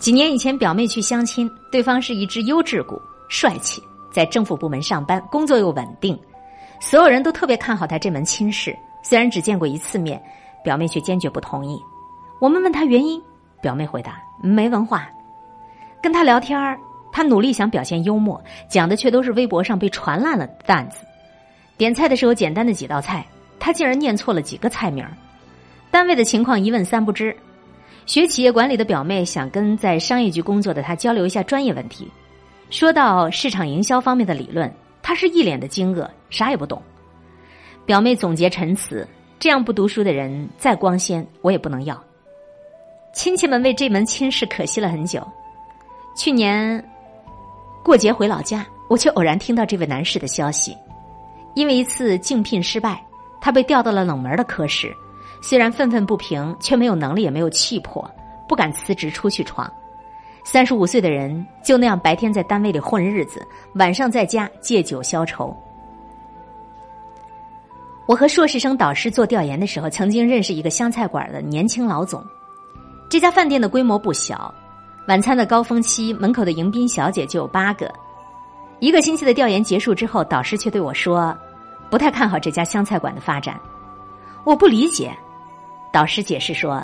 几年以前，表妹去相亲，对方是一只优质股，帅气，在政府部门上班，工作又稳定，所有人都特别看好他这门亲事。虽然只见过一次面，表妹却坚决不同意。我们问他原因，表妹回答：没文化。跟他聊天儿，他努力想表现幽默，讲的却都是微博上被传烂了的段子。点菜的时候，简单的几道菜，他竟然念错了几个菜名儿。单位的情况一问三不知。学企业管理的表妹想跟在商业局工作的他交流一下专业问题。说到市场营销方面的理论，他是一脸的惊愕，啥也不懂。表妹总结陈词：这样不读书的人再光鲜，我也不能要。亲戚们为这门亲事可惜了很久。去年过节回老家，我却偶然听到这位男士的消息。因为一次竞聘失败，他被调到了冷门的科室。虽然愤愤不平，却没有能力，也没有气魄，不敢辞职出去闯。三十五岁的人就那样白天在单位里混日子，晚上在家借酒消愁。我和硕士生导师做调研的时候，曾经认识一个湘菜馆的年轻老总。这家饭店的规模不小，晚餐的高峰期，门口的迎宾小姐就有八个。一个星期的调研结束之后，导师却对我说：“不太看好这家湘菜馆的发展。”我不理解，导师解释说：“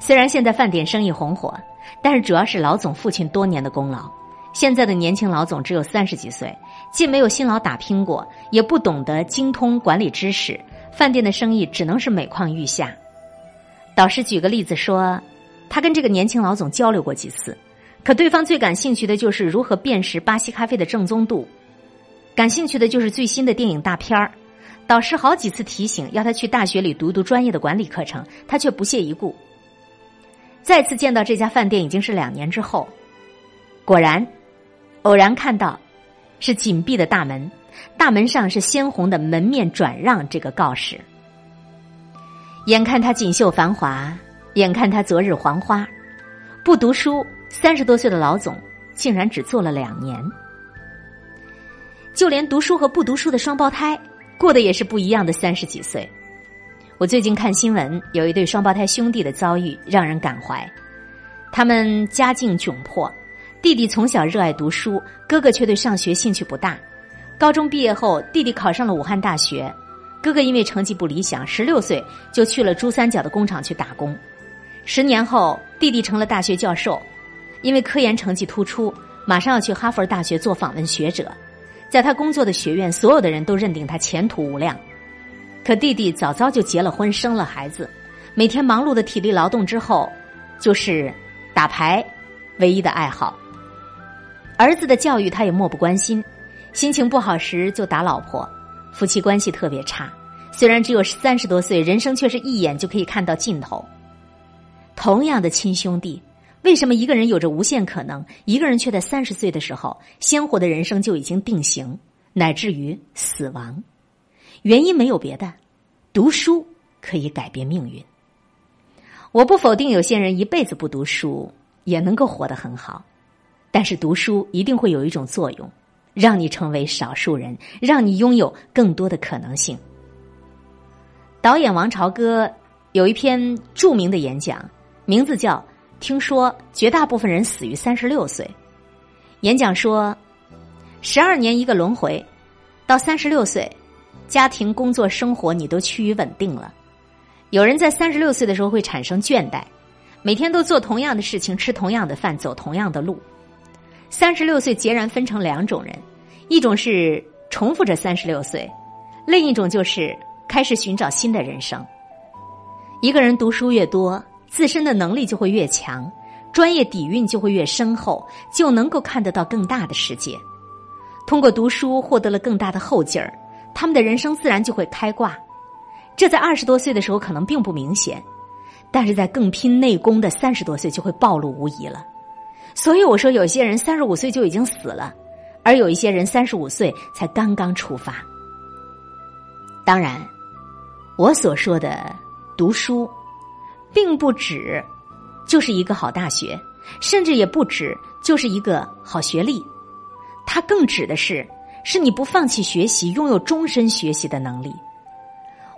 虽然现在饭店生意红火，但是主要是老总父亲多年的功劳。现在的年轻老总只有三十几岁，既没有辛劳打拼过，也不懂得精通管理知识，饭店的生意只能是每况愈下。”导师举个例子说，他跟这个年轻老总交流过几次。可对方最感兴趣的就是如何辨识巴西咖啡的正宗度，感兴趣的就是最新的电影大片儿。导师好几次提醒要他去大学里读读专业的管理课程，他却不屑一顾。再次见到这家饭店已经是两年之后，果然，偶然看到是紧闭的大门，大门上是鲜红的“门面转让”这个告示。眼看他锦绣繁华，眼看他昨日黄花，不读书。三十多岁的老总竟然只做了两年，就连读书和不读书的双胞胎过得也是不一样的三十几岁。我最近看新闻，有一对双胞胎兄弟的遭遇让人感怀。他们家境窘迫，弟弟从小热爱读书，哥哥却对上学兴趣不大。高中毕业后，弟弟考上了武汉大学，哥哥因为成绩不理想，十六岁就去了珠三角的工厂去打工。十年后，弟弟成了大学教授。因为科研成绩突出，马上要去哈佛大学做访问学者，在他工作的学院，所有的人都认定他前途无量。可弟弟早早就结了婚，生了孩子，每天忙碌的体力劳动之后，就是打牌，唯一的爱好。儿子的教育他也漠不关心，心情不好时就打老婆，夫妻关系特别差。虽然只有三十多岁，人生却是一眼就可以看到尽头。同样的亲兄弟。为什么一个人有着无限可能，一个人却在三十岁的时候，鲜活的人生就已经定型，乃至于死亡？原因没有别的，读书可以改变命运。我不否定有些人一辈子不读书也能够活得很好，但是读书一定会有一种作用，让你成为少数人，让你拥有更多的可能性。导演王朝歌有一篇著名的演讲，名字叫。听说绝大部分人死于三十六岁。演讲说，十二年一个轮回，到三十六岁，家庭、工作、生活你都趋于稳定了。有人在三十六岁的时候会产生倦怠，每天都做同样的事情，吃同样的饭，走同样的路。三十六岁截然分成两种人，一种是重复着三十六岁，另一种就是开始寻找新的人生。一个人读书越多。自身的能力就会越强，专业底蕴就会越深厚，就能够看得到更大的世界。通过读书获得了更大的后劲儿，他们的人生自然就会开挂。这在二十多岁的时候可能并不明显，但是在更拼内功的三十多岁就会暴露无遗了。所以我说，有些人三十五岁就已经死了，而有一些人三十五岁才刚刚出发。当然，我所说的读书。并不止，就是一个好大学，甚至也不止就是一个好学历，它更指的是，是你不放弃学习，拥有终身学习的能力。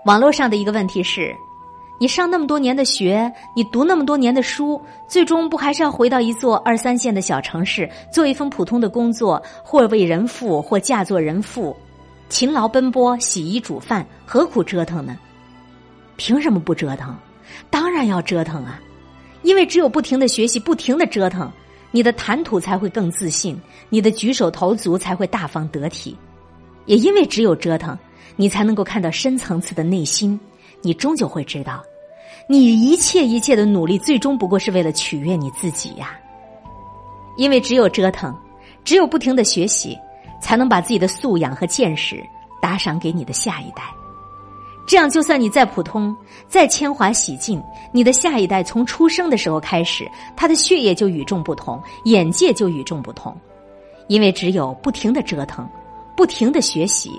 网络上的一个问题是：你上那么多年的学，你读那么多年的书，最终不还是要回到一座二三线的小城市，做一份普通的工作，或为人父，或嫁作人妇，勤劳奔波，洗衣煮饭，何苦折腾呢？凭什么不折腾？当然要折腾啊！因为只有不停的学习，不停的折腾，你的谈吐才会更自信，你的举手投足才会大方得体。也因为只有折腾，你才能够看到深层次的内心，你终究会知道。你一切一切的努力，最终不过是为了取悦你自己呀。因为只有折腾，只有不停的学习，才能把自己的素养和见识打赏给你的下一代。这样，就算你再普通、再铅华洗净，你的下一代从出生的时候开始，他的血液就与众不同，眼界就与众不同。因为只有不停的折腾，不停的学习，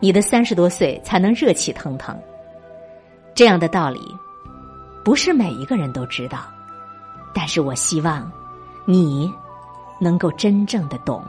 你的三十多岁才能热气腾腾。这样的道理。不是每一个人都知道，但是我希望你能够真正的懂。